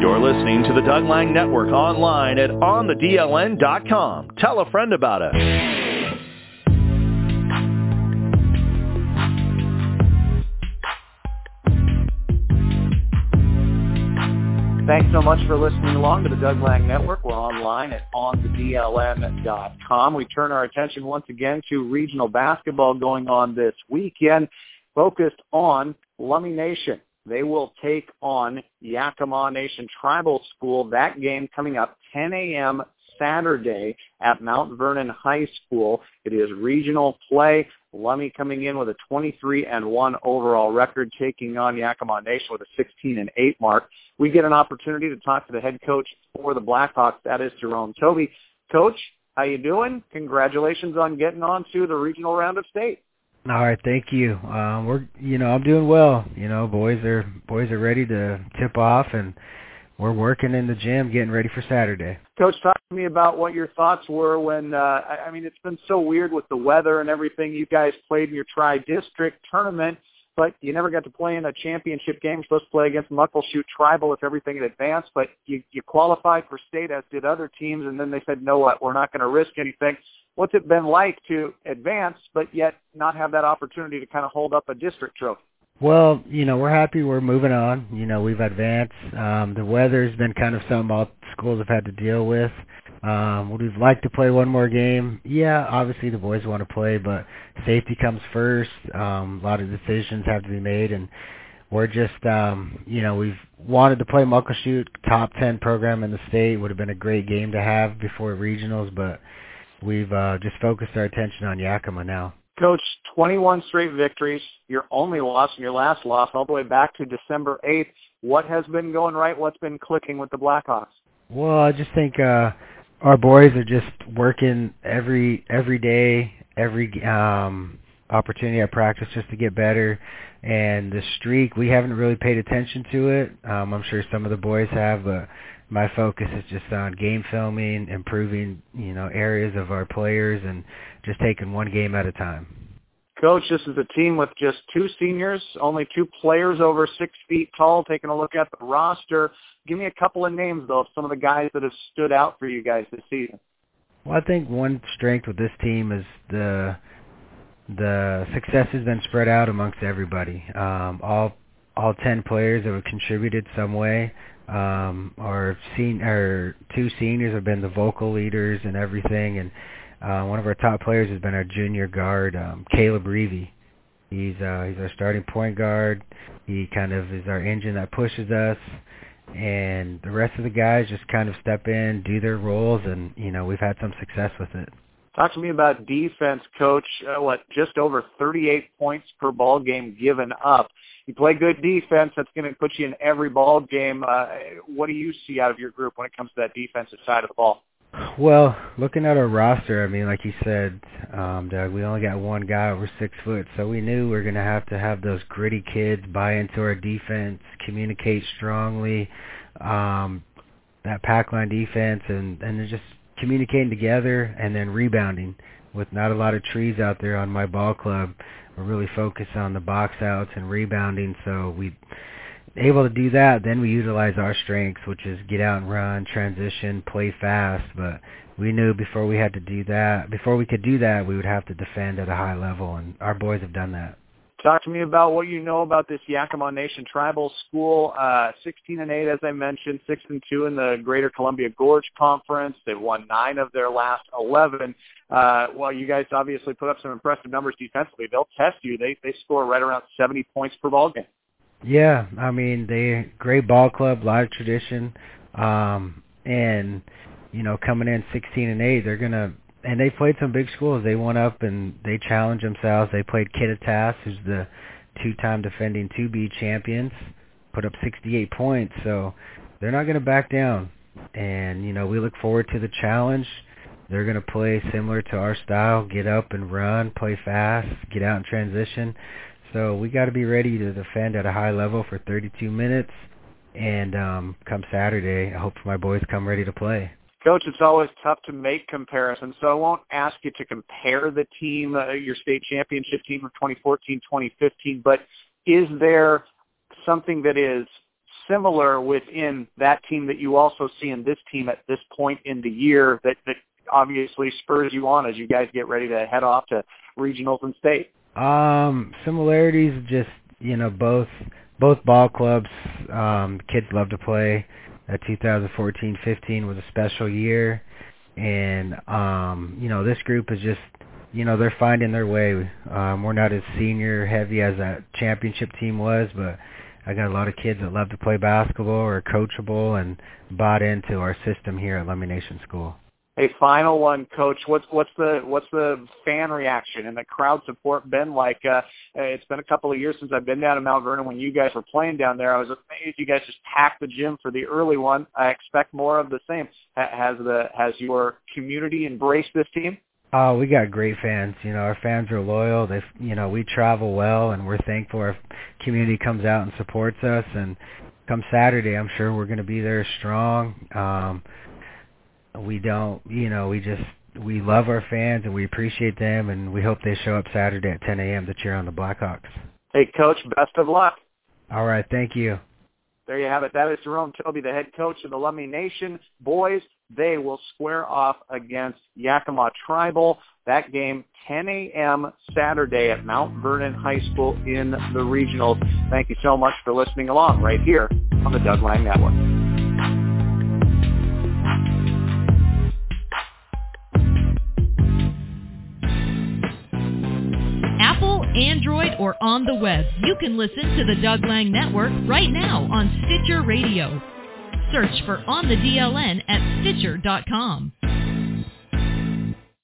You're listening to the Doug Lang Network online at onthedln.com. Tell a friend about us. Thanks so much for listening along to the Doug Lang Network. We're online at onthedln.com. We turn our attention once again to regional basketball going on this weekend, focused on Lummi Nation. They will take on Yakima Nation Tribal School. That game coming up 10 a.m. Saturday at Mount Vernon High School. It is regional play. Lummi coming in with a 23 and 1 overall record, taking on Yakima Nation with a 16 and 8 mark. We get an opportunity to talk to the head coach for the Blackhawks. That is Jerome Toby. Coach, how you doing? Congratulations on getting on to the regional round of state. All right, thank you. Um, we're, you know, I'm doing well. You know, boys are boys are ready to tip off, and we're working in the gym, getting ready for Saturday. Coach, talk to me about what your thoughts were when. Uh, I mean, it's been so weird with the weather and everything. You guys played in your tri-district tournament, but you never got to play in a championship game. You're supposed to play against Muckleshoot Tribal if everything had advanced, but you, you qualified for state as did other teams, and then they said, no, what, we're not going to risk anything what's it been like to advance but yet not have that opportunity to kind of hold up a district trophy? Well, you know, we're happy we're moving on. You know, we've advanced. Um, the weather's been kind of something all schools have had to deal with. Um, would we like to play one more game? Yeah, obviously the boys want to play, but safety comes first. Um, a lot of decisions have to be made, and we're just, um, you know, we've wanted to play Muckleshoot, top 10 program in the state. Would have been a great game to have before regionals, but we've uh, just focused our attention on Yakima now. Coach, 21 straight victories. Your only loss and your last loss all the way back to December 8th. What has been going right? What's been clicking with the Blackhawks? Well, I just think uh, our boys are just working every every day, every um, opportunity at practice just to get better. And the streak, we haven't really paid attention to it. Um, I'm sure some of the boys have, but my focus is just on game filming, improving, you know, areas of our players and just taking one game at a time. Coach, this is a team with just two seniors, only two players over six feet tall. Taking a look at the roster, give me a couple of names though of some of the guys that have stood out for you guys this season. Well, I think one strength with this team is the the success has been spread out amongst everybody. Um, all all ten players have contributed some way um, our sen- our two seniors have been the vocal leaders and everything, and uh, one of our top players has been our junior guard, um, Caleb Reevy. He's uh, he's our starting point guard. He kind of is our engine that pushes us, and the rest of the guys just kind of step in, do their roles, and you know we've had some success with it. Talk to me about defense, Coach. Uh, what just over 38 points per ball game given up you play good defense, that's going to put you in every ball game. Uh, what do you see out of your group when it comes to that defensive side of the ball? Well, looking at our roster, I mean, like you said, um, Doug, we only got one guy over six foot, so we knew we were going to have to have those gritty kids buy into our defense, communicate strongly, um, that pack line defense, and and just communicating together, and then rebounding. With not a lot of trees out there on my ball club, we're really focused on the box outs and rebounding. So we able to do that. Then we utilize our strengths, which is get out and run, transition, play fast. But we knew before we had to do that, before we could do that, we would have to defend at a high level, and our boys have done that. Talk to me about what you know about this Yakima Nation Tribal School. Uh, 16 and 8, as I mentioned, 6 and 2 in the Greater Columbia Gorge Conference. They've won nine of their last 11. Uh, well, you guys obviously put up some impressive numbers defensively. They'll test you. They they score right around 70 points per ball game. Yeah, I mean they great ball club, lot of tradition, um, and you know coming in 16 and 8, they're gonna and they played some big schools. They went up and they challenged themselves. They played Kittitas, who's the two-time defending 2B champions, put up 68 points. So they're not going to back down. And you know, we look forward to the challenge. They're going to play similar to our style, get up and run, play fast, get out in transition. So we got to be ready to defend at a high level for 32 minutes. And um, come Saturday, I hope my boys come ready to play. Coach, it's always tough to make comparisons, so I won't ask you to compare the team, uh, your state championship team of 2014, 2015, but is there something that is similar within that team that you also see in this team at this point in the year that, that obviously spurs you on as you guys get ready to head off to regionals and state? Um, similarities just you know both both ball clubs. Um, kids love to play. Uh, 2014-15 was a special year, and um, you know this group is just you know they're finding their way. Um, we're not as senior heavy as that championship team was, but I got a lot of kids that love to play basketball or coachable and bought into our system here at Nation School. A final one, Coach. What's what's the what's the fan reaction and the crowd support been like? Uh, it's been a couple of years since I've been down to Mount Vernon when you guys were playing down there. I was amazed you guys just packed the gym for the early one. I expect more of the same. Has the has your community embraced this team? Oh, we got great fans. You know, our fans are loyal. They, you know, we travel well, and we're thankful our community comes out and supports us. And come Saturday, I'm sure we're going to be there strong. Um, we don't, you know, we just we love our fans and we appreciate them, and we hope they show up Saturday at 10 a.m. to cheer on the Blackhawks. Hey, Coach, best of luck. All right, thank you. There you have it. That is Jerome Toby, the head coach of the Lummi Nation. Boys, they will square off against Yakima Tribal. That game, 10 a.m. Saturday at Mount Vernon High School in the regionals. Thank you so much for listening along right here on the Doug Lang Network. Apple, Android, or on the web. You can listen to the Doug Lang Network right now on Stitcher Radio. Search for On the DLN at Stitcher.com.